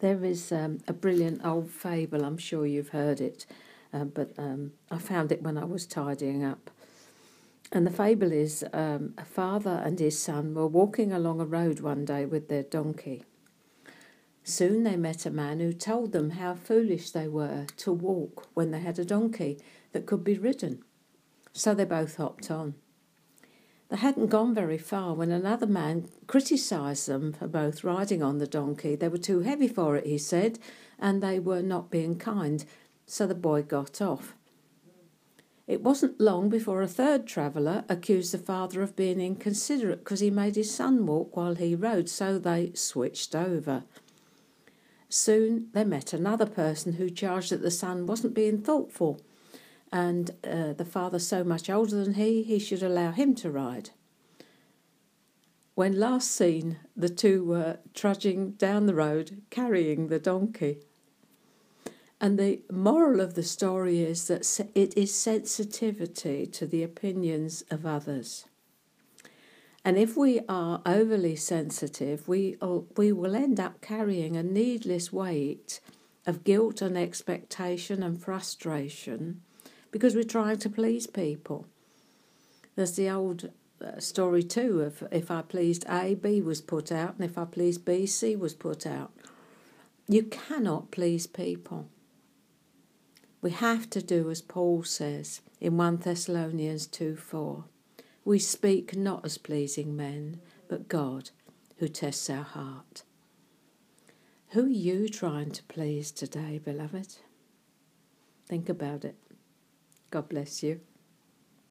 There is um, a brilliant old fable, I'm sure you've heard it, uh, but um, I found it when I was tidying up. And the fable is um, a father and his son were walking along a road one day with their donkey. Soon they met a man who told them how foolish they were to walk when they had a donkey that could be ridden. So they both hopped on. They hadn't gone very far when another man criticised them for both riding on the donkey. They were too heavy for it, he said, and they were not being kind. So the boy got off. It wasn't long before a third traveller accused the father of being inconsiderate because he made his son walk while he rode, so they switched over. Soon they met another person who charged that the son wasn't being thoughtful and uh, the father so much older than he, he should allow him to ride. When last seen, the two were trudging down the road carrying the donkey. And the moral of the story is that it is sensitivity to the opinions of others. And if we are overly sensitive, we, we will end up carrying a needless weight of guilt and expectation and frustration because we're trying to please people. There's the old uh, story too of if I pleased A, B was put out, and if I pleased B, C was put out. You cannot please people. We have to do as Paul says in 1 Thessalonians 2 4. We speak not as pleasing men, but God who tests our heart. Who are you trying to please today, beloved? Think about it. God bless you.